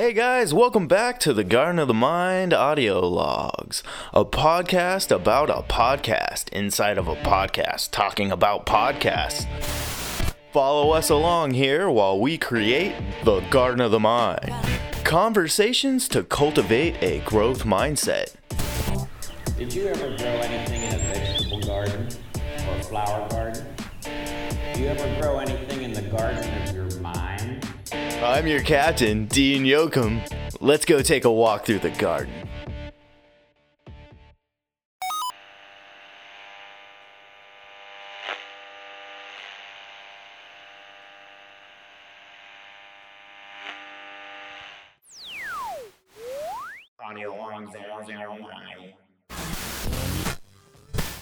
Hey guys, welcome back to the Garden of the Mind audio logs, a podcast about a podcast inside of a podcast talking about podcasts. Follow us along here while we create the Garden of the Mind. Conversations to cultivate a growth mindset. Did you ever grow anything in a vegetable garden or a flower garden? Do you ever grow anything I'm your captain, Dean Yoakum. Let's go take a walk through the garden.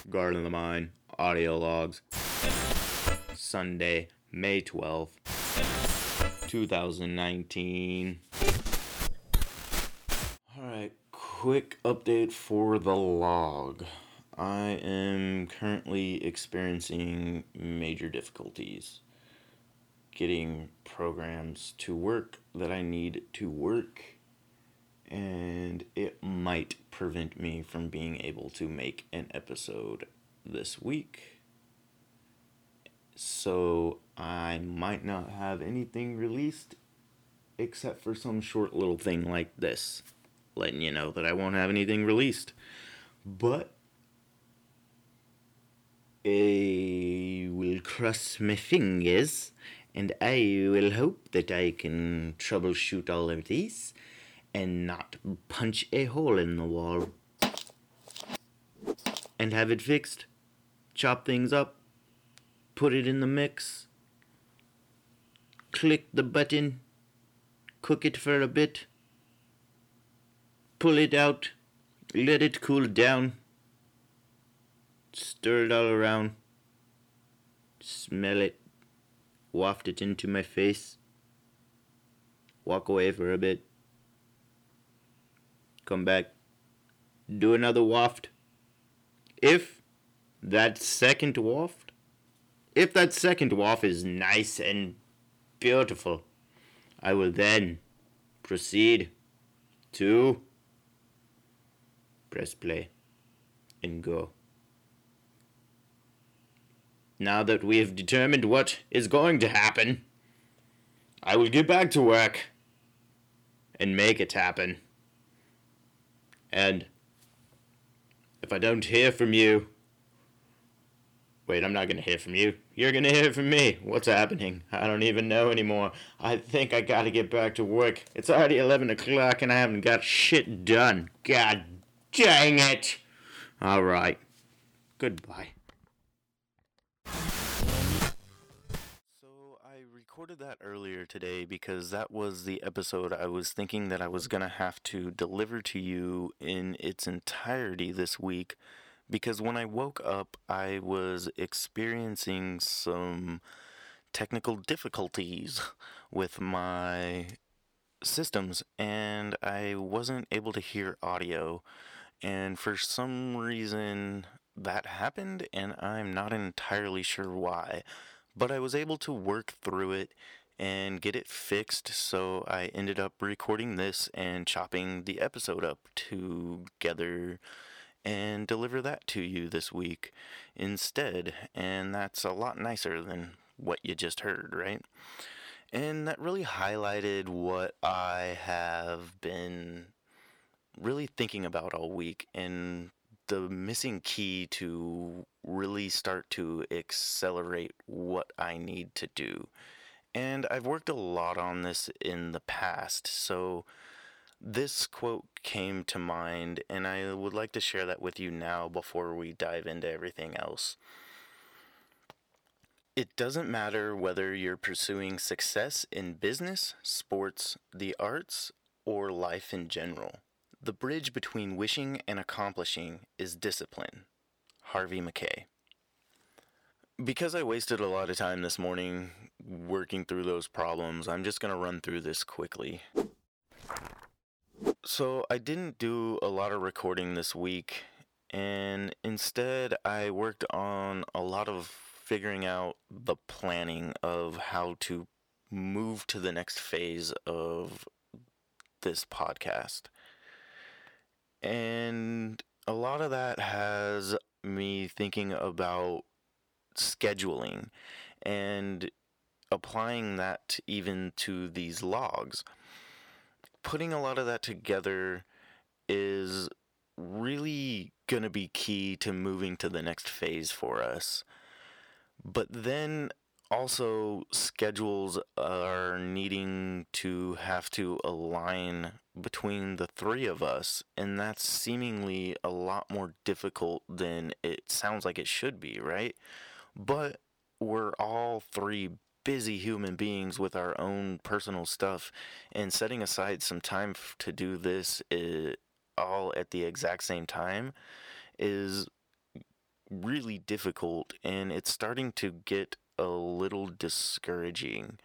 Garden of the Mind, audio logs. Sunday, May 12th, 2019. Alright, quick update for the log. I am currently experiencing major difficulties getting programs to work that I need to work, and it might prevent me from being able to make an episode this week. So I might not have anything released except for some short little thing like this, letting you know that I won't have anything released. But I will cross my fingers and I will hope that I can troubleshoot all of these and not punch a hole in the wall and have it fixed. Chop things up, put it in the mix, click the button, cook it for a bit, pull it out, let it cool down, stir it all around, smell it, waft it into my face, walk away for a bit, come back, do another waft. If that second waft, if that second waft is nice and beautiful, I will then proceed to press play and go. Now that we have determined what is going to happen, I will get back to work and make it happen. And if I don't hear from you, wait, I'm not going to hear from you. You're going to hear from me. What's happening? I don't even know anymore. I think I got to get back to work. It's already 11 o'clock and I haven't got shit done. God dang it. All right. Goodbye. So I recorded that earlier today because that was the episode I was thinking that I was going to have to deliver to you in its entirety this week because when I woke up I was experiencing some technical difficulties with my systems and I wasn't able to hear audio and for some reason that happened and I'm not entirely sure why but I was able to work through it and get it fixed. So I ended up recording this and chopping the episode up together and deliver that to you this week instead. And that's a lot nicer than what you just heard, right? And that really highlighted what I have been really thinking about all week and the missing key to really start to accelerate what I need to do. And I've worked a lot on this in the past, so this quote came to mind, and I would like to share that with you now before we dive into everything else. It doesn't matter whether you're pursuing success in business, sports, the arts, or life in general. The bridge between wishing and accomplishing is discipline. Harvey Mackay. Because I wasted a lot of time this morning working through those problems, I'm just going to run through this quickly. So, I didn't do a lot of recording this week, and instead, I worked on a lot of figuring out the planning of how to move to the next phase of this podcast. And a lot of that has me thinking about scheduling and applying that even to these logs. Putting a lot of that together is really going to be key to moving to the next phase for us. But then also, schedules are needing to have to align between the three of us, and that's seemingly a lot more difficult than it sounds like it should be, right? But we're all three busy human beings with our own personal stuff, and setting aside some time to do this is, all at the exact same time is really difficult, and it's starting to get a little discouraging.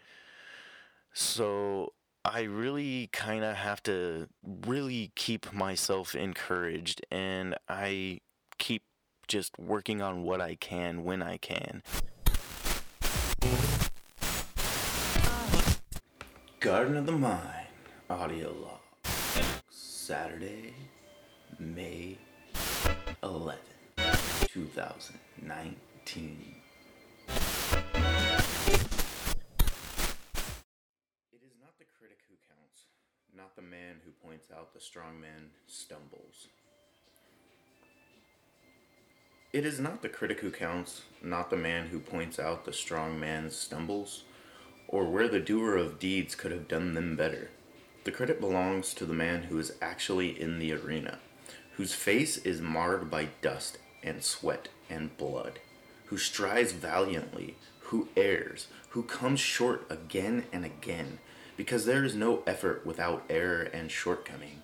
So I really kind of have to really keep myself encouraged and I keep just working on what I can when I can. Garden of the Mind audio log. Saturday, May 11, 2019. It is not the critic who counts, not the man who points out the strong man stumbles. It is not the critic who counts, not the man who points out the strong man's stumbles, or where the doer of deeds could have done them better. The credit belongs to the man who is actually in the arena, whose face is marred by dust and sweat and blood, who strives valiantly, who errs, who comes short again and again, because there is no effort without error and shortcoming.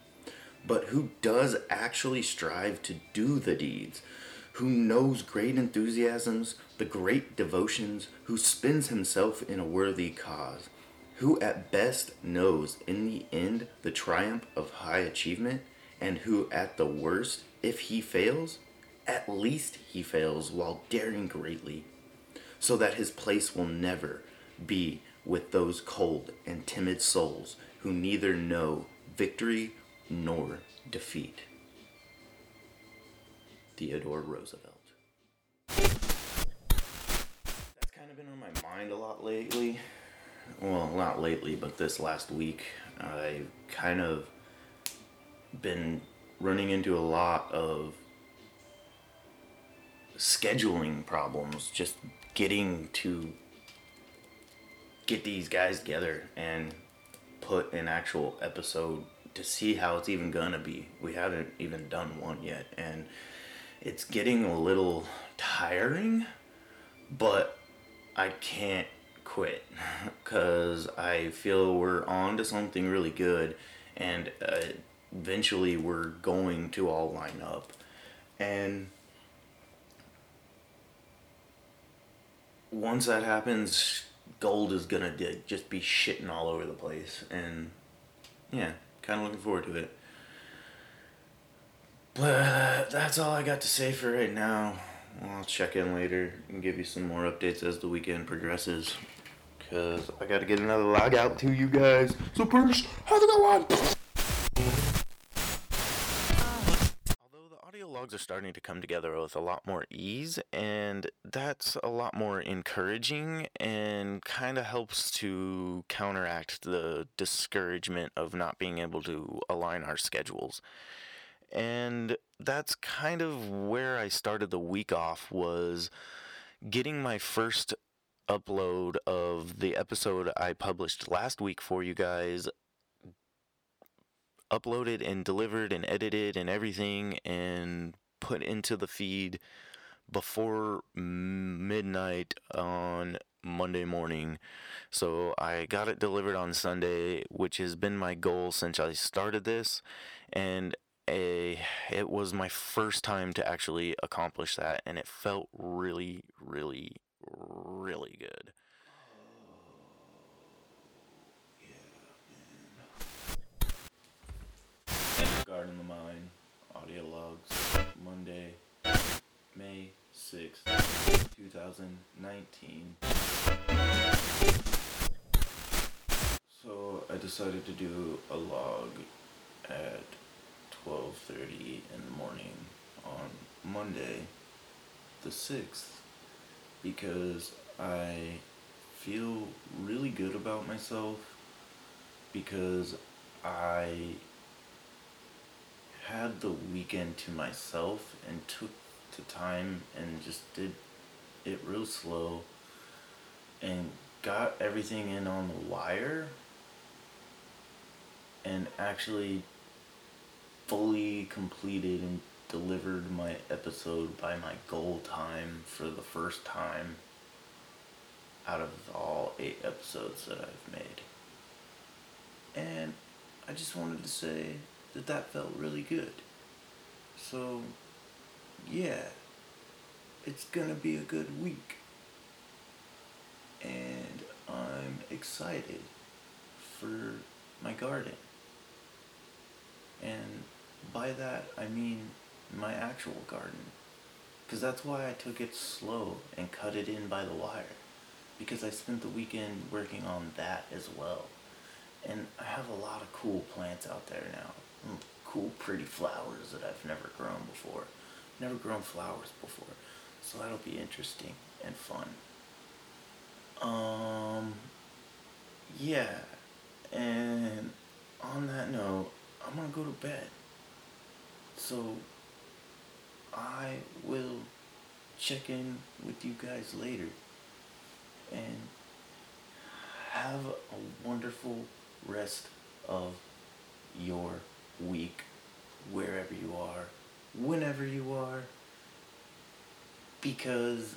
But who does actually strive to do the deeds, who knows great enthusiasms, the great devotions, who spends himself in a worthy cause, who at best knows in the end the triumph of high achievement, and who at the worst, if he fails, at least he fails while daring greatly, so that his place will never be with those cold and timid souls who neither know victory nor defeat. Theodore Roosevelt. A lot lately. Well, not lately, but this last week. I've kind of been running into a lot of scheduling problems, just getting to get these guys together and put an actual episode to see how it's even gonna be. We haven't even done one yet, and it's getting a little tiring, but I can't quit because I feel we're on to something really good, and uh, eventually we're going to all line up. And once that happens, gold is gonna dig, just be shitting all over the place, and yeah, kind of looking forward to it. But that's all I got to say for right now. I'll check in later and give you some more updates as the weekend progresses. Cause I gotta get another log out to you guys. So first, how's it going? Although the audio logs are starting to come together with a lot more ease, and that's a lot more encouraging and kind of helps to counteract the discouragement of not being able to align our schedules. And that's kind of where I started the week off was getting my first upload of the episode I published last week for you guys uploaded and delivered and edited and everything and put into the feed before midnight on Monday morning. So I got it delivered on Sunday, which has been my goal since I started this. And a, it was my first time to actually accomplish that. And it felt really, really, really good. Garden the Mind, audio logs, Monday, May 6th, 2019. So I decided to do a log at 12:30 in the morning on Monday the 6th because I feel really good about myself because I had the weekend to myself and took the time and just did it real slow and got everything in on the wire and actually fully completed and delivered my episode by my goal time for the first time out of all eight episodes that I've made. And I just wanted to say that that felt really good. So, yeah, it's gonna be a good week. And I'm excited for my garden. And by that, I mean my actual garden. Because that's why I took it slow and cut it in by the wire. Because I spent the weekend working on that as well. And I have a lot of cool plants out there now. Mm, Cool, pretty flowers that I've never grown before. Never grown flowers before. So that'll be interesting and fun. Um, yeah. And on that note, I'm gonna go to bed. So I will check in with you guys later. And have a wonderful rest of your week, wherever you are, whenever you are, because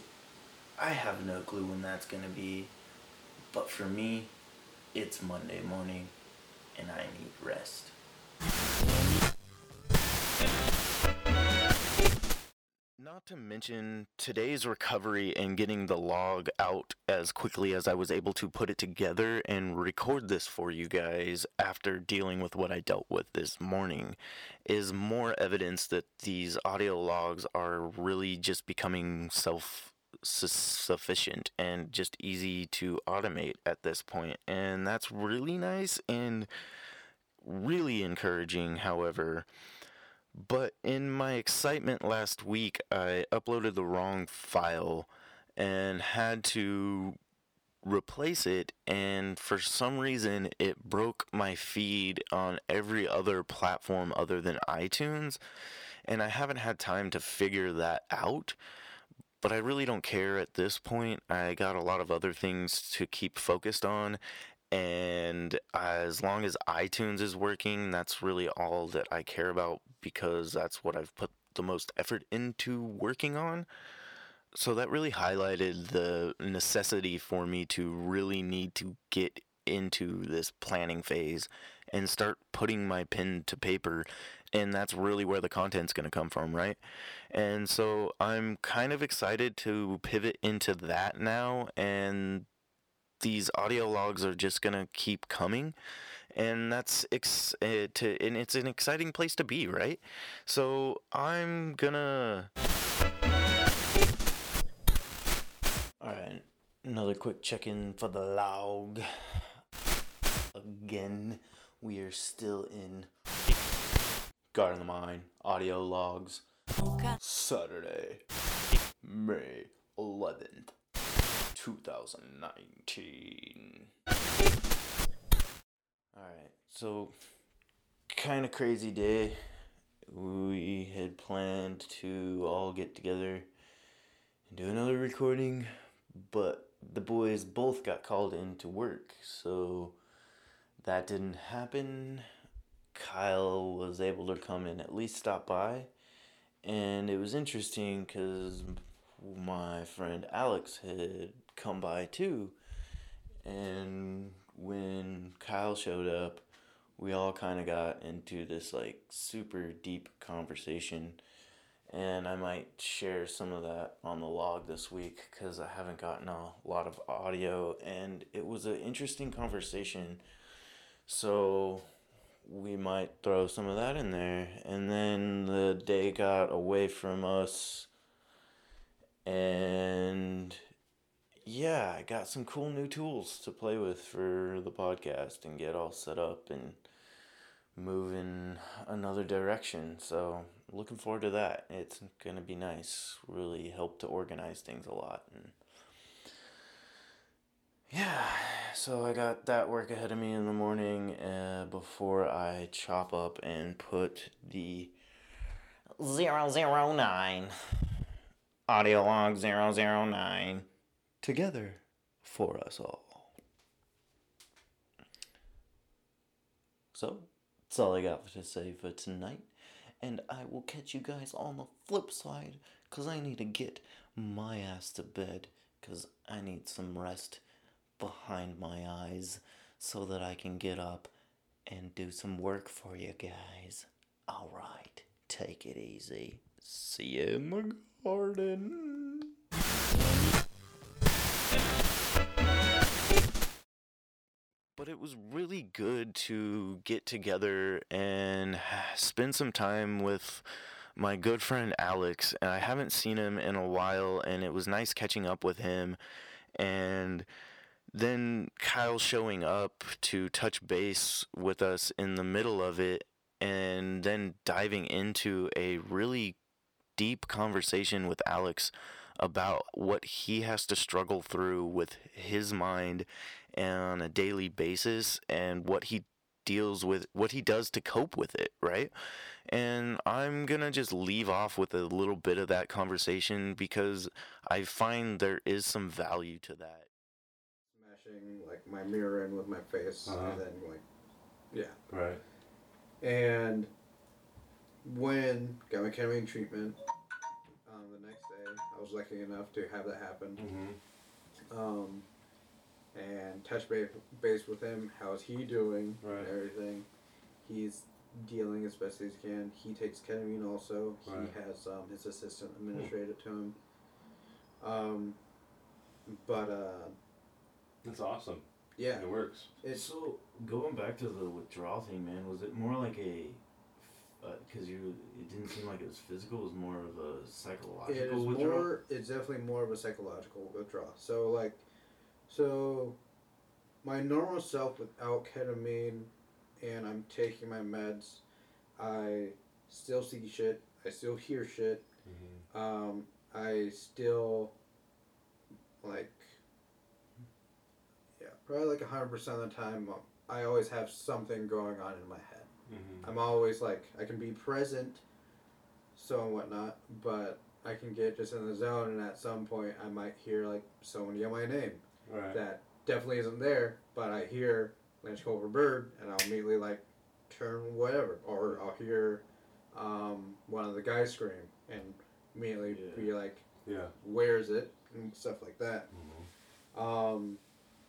I have no clue when that's going to be. But for me, it's Monday morning and I need rest. Not to mention today's recovery and getting the log out as quickly as I was able to put it together and record this for you guys after dealing with what I dealt with this morning is more evidence that these audio logs are really just becoming self sufficient and just easy to automate at this point and that's really nice and really encouraging however but in my excitement last week, I uploaded the wrong file and had to replace it. And for some reason, it broke my feed on every other platform other than iTunes. And I haven't had time to figure that out. But I really don't care at this point. I got a lot of other things to keep focused on and as long as iTunes is working, that's really all that I care about because that's what I've put the most effort into working on. So that really highlighted the necessity for me to really need to get into this planning phase and start putting my pen to paper and that's really where the content's going to come from, right? And so I'm kind of excited to pivot into that now and these audio logs are just gonna keep coming and that's ex- uh, to and it's an exciting place to be right? So i'm gonna all right another quick check-in for the log. Again we are still in garden of the mind audio logs. Saturday may 11th 2019. Alright, so kind of crazy day. We had planned to all get together and do another recording, but the boys both got called in to work, so that didn't happen. Kyle was able to come and at least stop by, and it was interesting because my friend Alex had come by too. And when Kyle showed up, we all kind of got into this like super deep conversation. And I might share some of that on the log this week because I haven't gotten a lot of audio. And it was an interesting conversation. So we might throw some of that in there. And then the day got away from us. And yeah, I got some cool new tools to play with for the podcast and get all set up and move in another direction. So, looking forward to that. It's going to be nice. Really help to organize things a lot and yeah, so I got that work ahead of me in the morning uh, before I chop up and put the 009 audio log 009 together for us all. So, that's all I got to say for tonight. And I will catch you guys on the flip side because I need to get my ass to bed because I need some rest behind my eyes so that I can get up and do some work for you guys. Alright, take it easy. See you in the garden. It was really good to get together and spend some time with my good friend Alex. And I haven't seen him in a while, and it was nice catching up with him. And then Kyle showing up to touch base with us in the middle of it, and then diving into a really deep conversation with Alex about what he has to struggle through with his mind on a daily basis and what he deals with what he does to cope with it, right? And I'm going to just leave off with a little bit of that conversation because I find there is some value to that. Smashing like my mirror in with my face Uh-huh. and then like yeah. Right. And when got my ketamine treatment, I was lucky enough to have that happen. Mm-hmm. Um, and touch base, base with him. How's he doing? Right. And everything. He's dealing as best as he can. He takes ketamine also. Right. He has um, his assistant administrate it to him. Um, but uh, That's awesome. yeah, It works. it's so going back to the withdrawal thing, man, was it more like a because you it didn't seem like it was physical, it was more of a psychological It is withdrawal. more. It's definitely more of a psychological withdrawal. So like, so my normal self without ketamine, and I'm taking my meds, I still see shit. I still hear shit. Mm-hmm. Um, I still like. Yeah, probably like hundred percent of the time, um, I always have something going on in my head. Mm-hmm. I'm always like I can be present, so and whatnot, but I can get just in the zone, and at some point I might hear like someone yell my name. Right. That definitely isn't there, but I hear Lance Corporal Bird, and I'll immediately like turn whatever, or I'll hear um, one of the guys scream, and immediately Yeah. be like, Yeah. "Where is it?" and stuff like that. Mm-hmm. Um,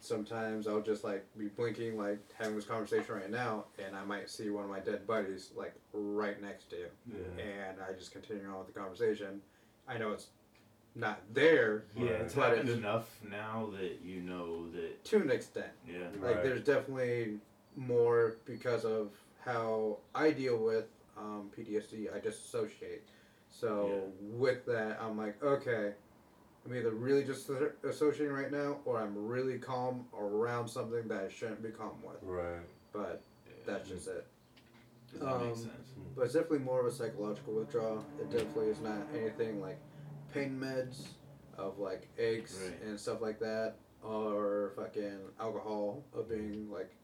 sometimes I'll just like be blinking, like having this conversation right now, and I might see one of my dead buddies like right next to you, Yeah. and I just continue on with the conversation. I know it's not there Yeah, it's happened it's- enough now that you know that. to an extent. Yeah. Like Right. there's definitely more because of how I deal with um, PTSD. I disassociate. So with that, I'm like, okay, I'm either really just associating right now, or I'm really calm around something that I shouldn't be calm with. Right. But that's just it. That makes um, sense. But it's definitely more of a psychological withdrawal. It definitely is not anything like pain meds of like eggs Right. and stuff like that, or fucking alcohol of being like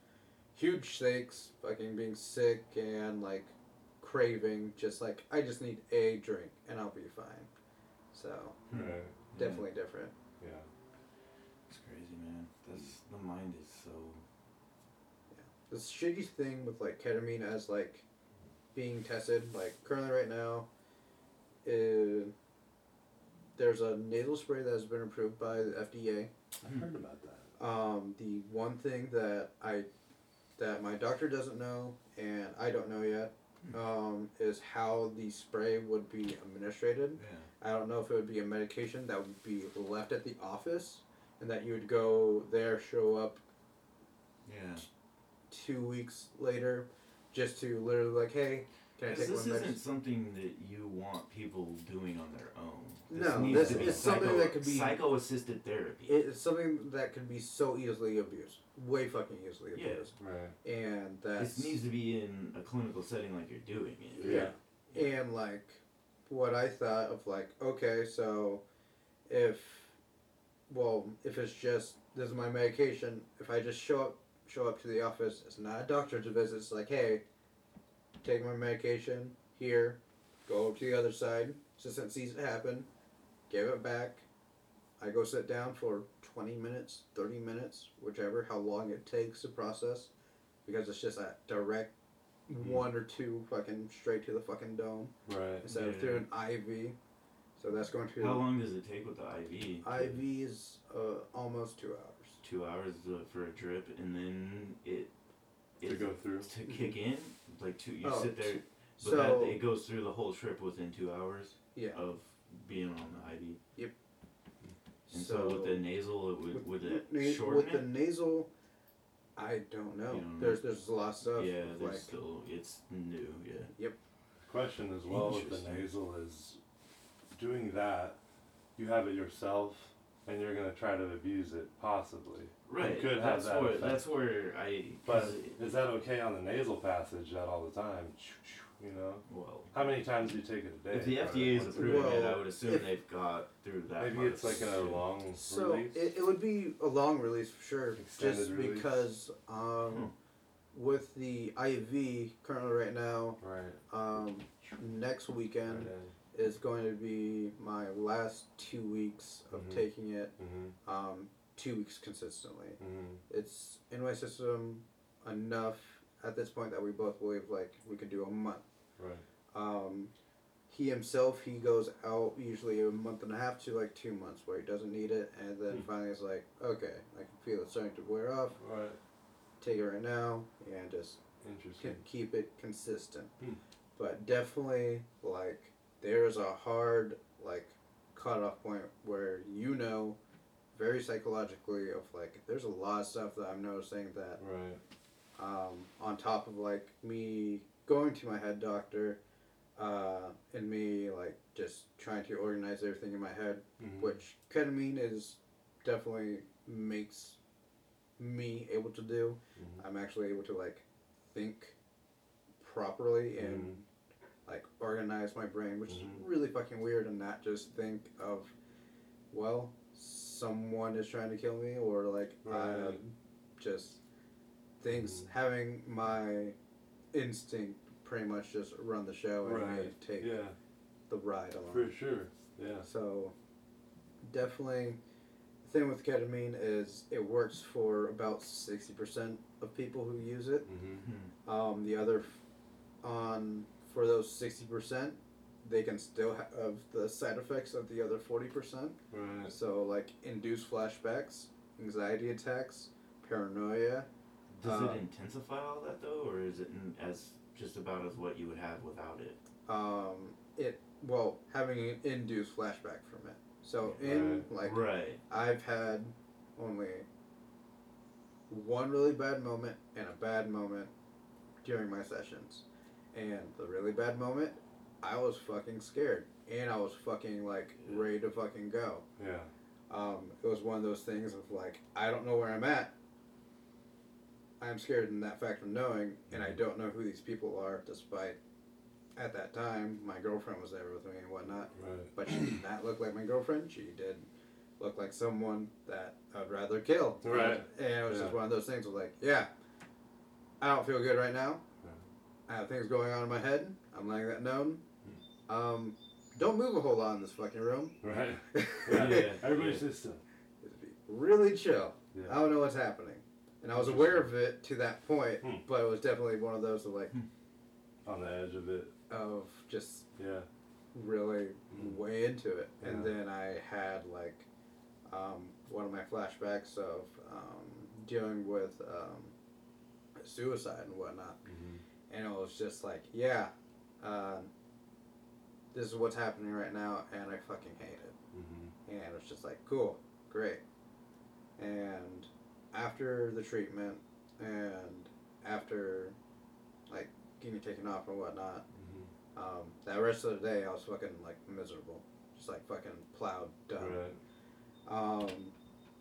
huge shakes, fucking being sick and like craving. Just like I just need a drink and I'll be fine. So Right. Definitely different. Yeah. It's crazy, man. That's the mind is so. the shitty thing with like ketamine as like being tested like currently right now is there's a nasal spray that has been approved by the FDA. I heard about that. Um, the one thing that I that my doctor doesn't know and I don't know yet um, is how the spray would be administered. Yeah. I don't know if it would be a medication that would be left at the office and that you would go there, show up Yeah. two weeks later, just to literally like, hey, can I Because take this one isn't medicine? something that you want people doing on their own. This No, needs this to be is something psycho- that could be- psycho-assisted therapy. It's something that can be so easily abused, way fucking easily abused. Yeah. abused, Right. and that's this needs to be in a clinical setting like you're doing it. Yeah. and like what I thought of like okay, so if well, if it's just this is my medication, if I just show up show up to the office, it's not a doctor's visit. It's like hey, take my medication here, go to the other side. Assistant sees it happen, give it back. I go sit down for twenty minutes, thirty minutes, whichever how long it takes to process, because it's just a direct one or two fucking straight to the fucking dome Right. instead of Yeah. through an IV. So that's going to How long does it take with the IV? IV is uh, almost two hours. Two hours uh, for a drip, and then it To it- go through. to kick in. Like two, you Oh, sit there, but So that, it goes through the whole trip within two hours yeah, of being on the IV. Yep. And so, so with the nasal, it would would it na- shorten with the it? nasal, I don't know. You don't know? There's there's a lot of stuff. yeah, there's like still it's new. Yeah. Yep. Question as well with the nasal is doing that, you have it yourself and you're gonna try to abuse it possibly. Right. could have that's that where effect. that's where I. But 'cause it- is that okay on the nasal passage that all the time? You know? well, How many times do you take it a day? if the FDA is what's it- it, I would assume if- they've got through that. Maybe it's like a soon. long so release. it, it would be a long release for sure. Extended just release. because um, with the IV currently right now, right. um, next weekend Right. is going to be my last two weeks of Mhm. taking it Mm-hmm. um, two weeks consistently. Mm-hmm. It's in my system enough at this point that we both believe like we could do a month. He himself he goes out usually a month and a half to like two months where he doesn't need it, and then Hmm. finally it's like okay, I can feel it starting to wear off. Right. Take it right now and just Interesting. can keep it consistent. Hmm. But definitely, like, there's a hard, like, cutoff point where you know, very psychologically, of like, there's a lot of stuff that I'm noticing that, Right. um, on top of like me going to my head doctor, uh, and me like just trying to organize everything in my head, Mhm. which ketamine is definitely makes me able to do. Mhm. I'm actually able to like think properly and Mhm. like organize my brain, which is really fucking weird, and not just think of, well, someone is trying to kill me, or like I just things Mhm. having my instinct pretty much just run the show and me Right. take Yeah. the ride along. For sure. Yeah. So, definitely, the thing with ketamine is it works for about sixty percent of people who use it. Mm-hmm. Hmm. Um, the other, on for those sixty percent, they can still have the side effects of the other forty percent. Right. So, like induced flashbacks, anxiety attacks, paranoia. Does Uh, it intensify all that though, or is it as just about as what you would have without it? Um, it well having an induced flashback from it. So in Right. like right. I've had only one really bad moment and a bad moment during my sessions. And the really bad moment, I was fucking scared. And I was fucking like ready to fucking go. Yeah. Um, it was one of those things of like, I don't know where I'm at. I'm scared in that fact of knowing, and I don't know who these people are, despite at that time my girlfriend was there with me and whatnot Right. but she did not look like my girlfriend. She did look like someone that I'd rather kill. Right. And it was just one of those things of like, yeah, I don't feel good right now. Yeah. I have things going on in my head. I'm letting that known. Um, don't move a whole lot in this fucking room. Right. Yeah. Yeah. Everybody's Yeah. just uh, be really chill. Yeah. I don't know what's happening. And I was aware of it to that point, Hmm. but it was definitely one of those of like, on the edge of it. of just Yeah. really Mm. way into it. And then I had like um, one of my flashbacks of um, dealing with um, suicide and whatnot. Mm-hmm. And it was just like, yeah, uh, this is what's happening right now, and I fucking hate it. Mm-hmm. And it was just like, cool, great. And after the treatment and after like getting taken off and whatnot, Mm-hmm. um, that rest of the day I was fucking like miserable. just like fucking plowed done. Right. Um,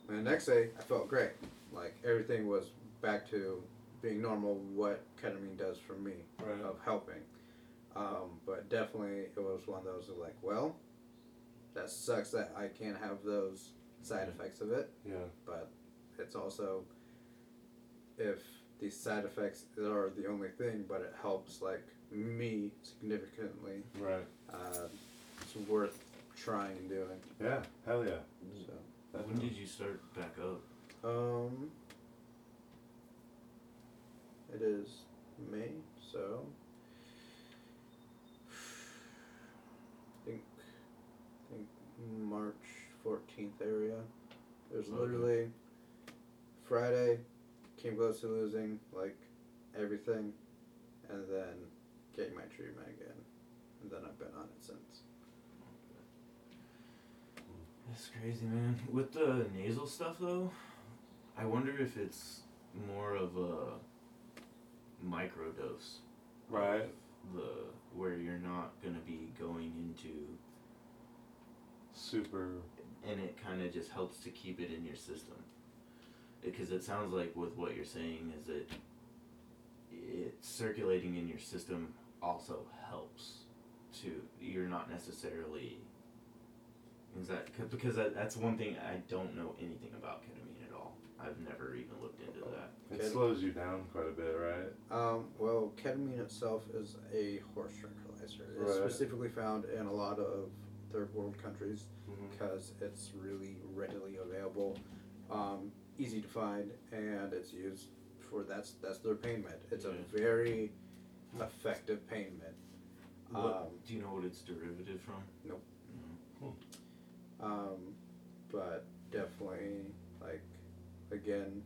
and the next day, I felt great. Like everything was back to being normal. What ketamine does for me Right. of helping. Um, but definitely, it was one of those of like, well, that sucks that I can't have those side effects of it. Yeah. But it's also if these side effects are the only thing, but it helps like me significantly. Right. Uh, it's worth trying and doing. Yeah. Hell yeah. So. When Definitely. did you start back up? Um, it is May, so I think I think March fourteenth area. There's Okay. literally Friday, came close to losing like everything, and then getting my treatment again, and then I've been on it since. That's crazy, man. With the nasal stuff, though, I wonder if it's more of a microdose. Right. The where you're not gonna be going into, Super. and it kind of just helps to keep it in your system. Because it sounds like with what you're saying is that it circulating in your system also helps to you're not necessarily is that because that, that's one thing I don't know anything about ketamine at all. I've never even looked into that. It Okay. slows you down quite a bit, right? Um, well, ketamine itself is a horse tranquilizer. It's Right. specifically found in a lot of third world countries because it's really readily available, um, easy to find, and it's used for that's that's their pain med. It's a very effective pain med. What, Um, do you know what it's derivative from? Nope. No. Um, but definitely, like, again,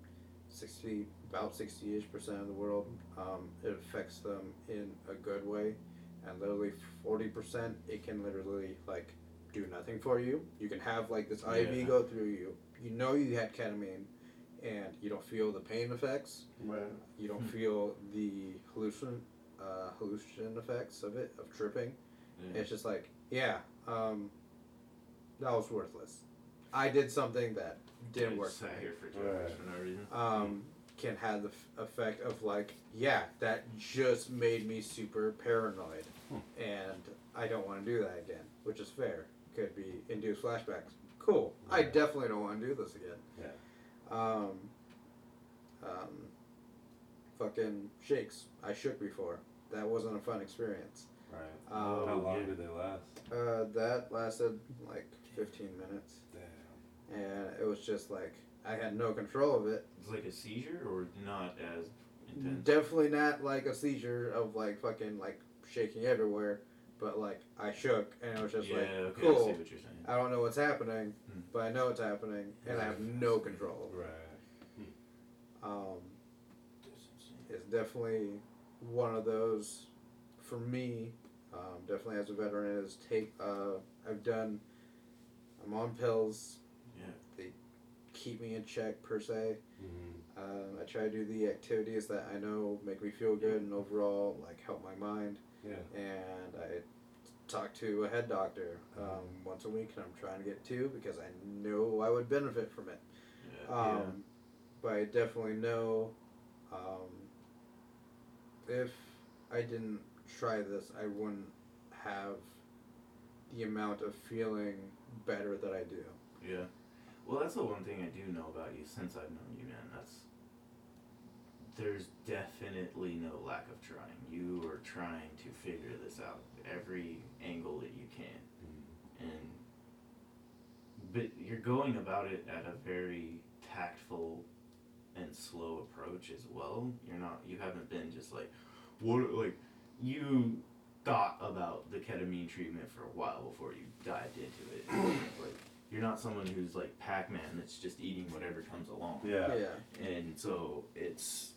60, about 60 ish percent of the world, um, it affects them in a good way. And literally 40%, it can literally, like, do nothing for you. You can have, like, this IV Yeah. go through you. You know you had ketamine, and you don't feel the pain effects. Right. You don't Hmm. feel the hallucin, uh, hallucin effects of it, of tripping. Yeah. It's just like, yeah, um, that was worthless. I did something that didn't I work. Sat for here for two hours Right. for no reason. Um, can have the f- effect of like, yeah, that just made me super paranoid, Hmm. and I don't want to do that again, which is fair. Could be induced flashbacks. Cool. I definitely don't want to do this again. Yeah. Um, um, fucking shakes. I shook before. That wasn't a fun experience. Right. Um, How long yeah. did they last? Uh, that lasted like 15 minutes, Damn. and it was just like I had no control of it. It's like a seizure or not as intense. Definitely not like a seizure of like fucking like shaking everywhere, but like I shook, and it was just yeah, like okay, I see cool. what you're saying. I don't know what's happening, Hmm. but I know it's happening, and I have no control. Right. Um, it's definitely one of those for me. Um, definitely as a veteran, is take. Uh, I've done. I'm on pills. Yeah. They keep me in check per se. Mm-hmm. Um, I try to do the activities that I know make me feel good and overall like help my mind. Yeah. And I talk to a head doctor um, once a week, and I'm trying to get two because I know I would benefit from it. Yeah. Um, But I definitely know um, if I didn't try this, I wouldn't have the amount of feeling better that I do. yeah. Yeah. Well, that's the one thing I do know about you since I've known you, man. That's there's definitely no lack of trying. You are trying to figure this out every angle that you can. Mm-hmm. and but you're going about it at a very tactful and slow approach as well you're not you haven't been just like what like you thought about the ketamine treatment for a while before you dived into it like you're not someone who's like pac-man that's just eating whatever comes along Yeah. Yeah. and so it's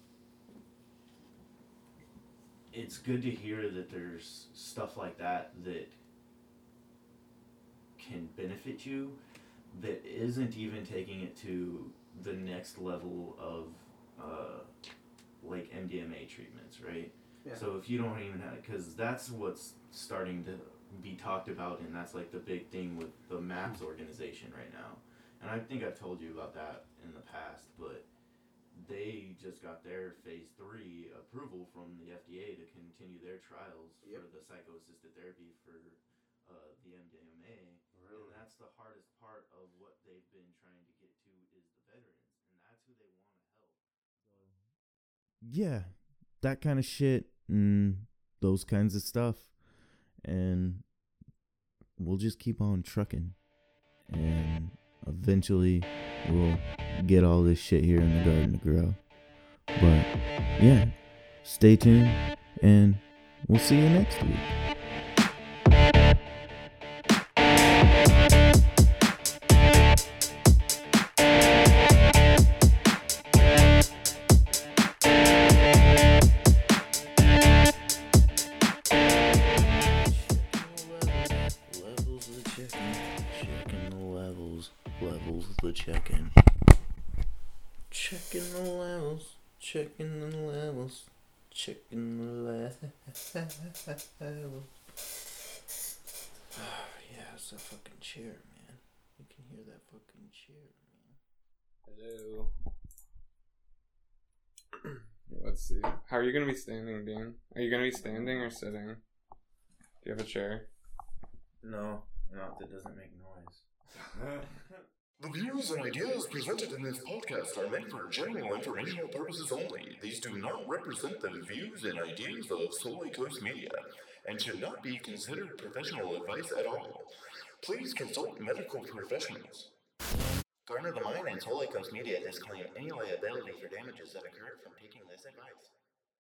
it's good to hear that there's stuff like that that can benefit you that isn't even taking it to the next level of uh, like MDMA treatments, right? Yeah. So if you don't even have, because that's what's starting to be talked about, and that's like the big thing with the MAPS organization right now. And I think I've told you about that in the past, but they just got their phase three approval from the FDA to continue their trials Yep. for the psycho-assisted therapy for uh, the MDMA. And that's the hardest part of what they've been trying to get to is the veterans, and that's who they want to help. yeah, that kind of shit and those kinds of stuff. And we'll just keep on trucking. And eventually we'll get all this shit here in the garden to grow. But yeah, stay tuned and we'll see you next week. Checking. Checking the levels, checking the levels, checking the levels. Oh, yeah, it's that fucking chair, man. You can hear that fucking chair, man. Hello. Let's see. How are you gonna be standing, Dean? Are you gonna be standing or sitting? Do you have a chair? No, no, that doesn't make noise. The views and ideas presented in this podcast are meant for general informational purposes only. These do not represent the views and ideas of Solar Coast Media and should not be considered professional advice at all. Please consult medical professionals. Garner the Mind and Solar Coast Media disclaim any liability for damages that occur from taking this advice.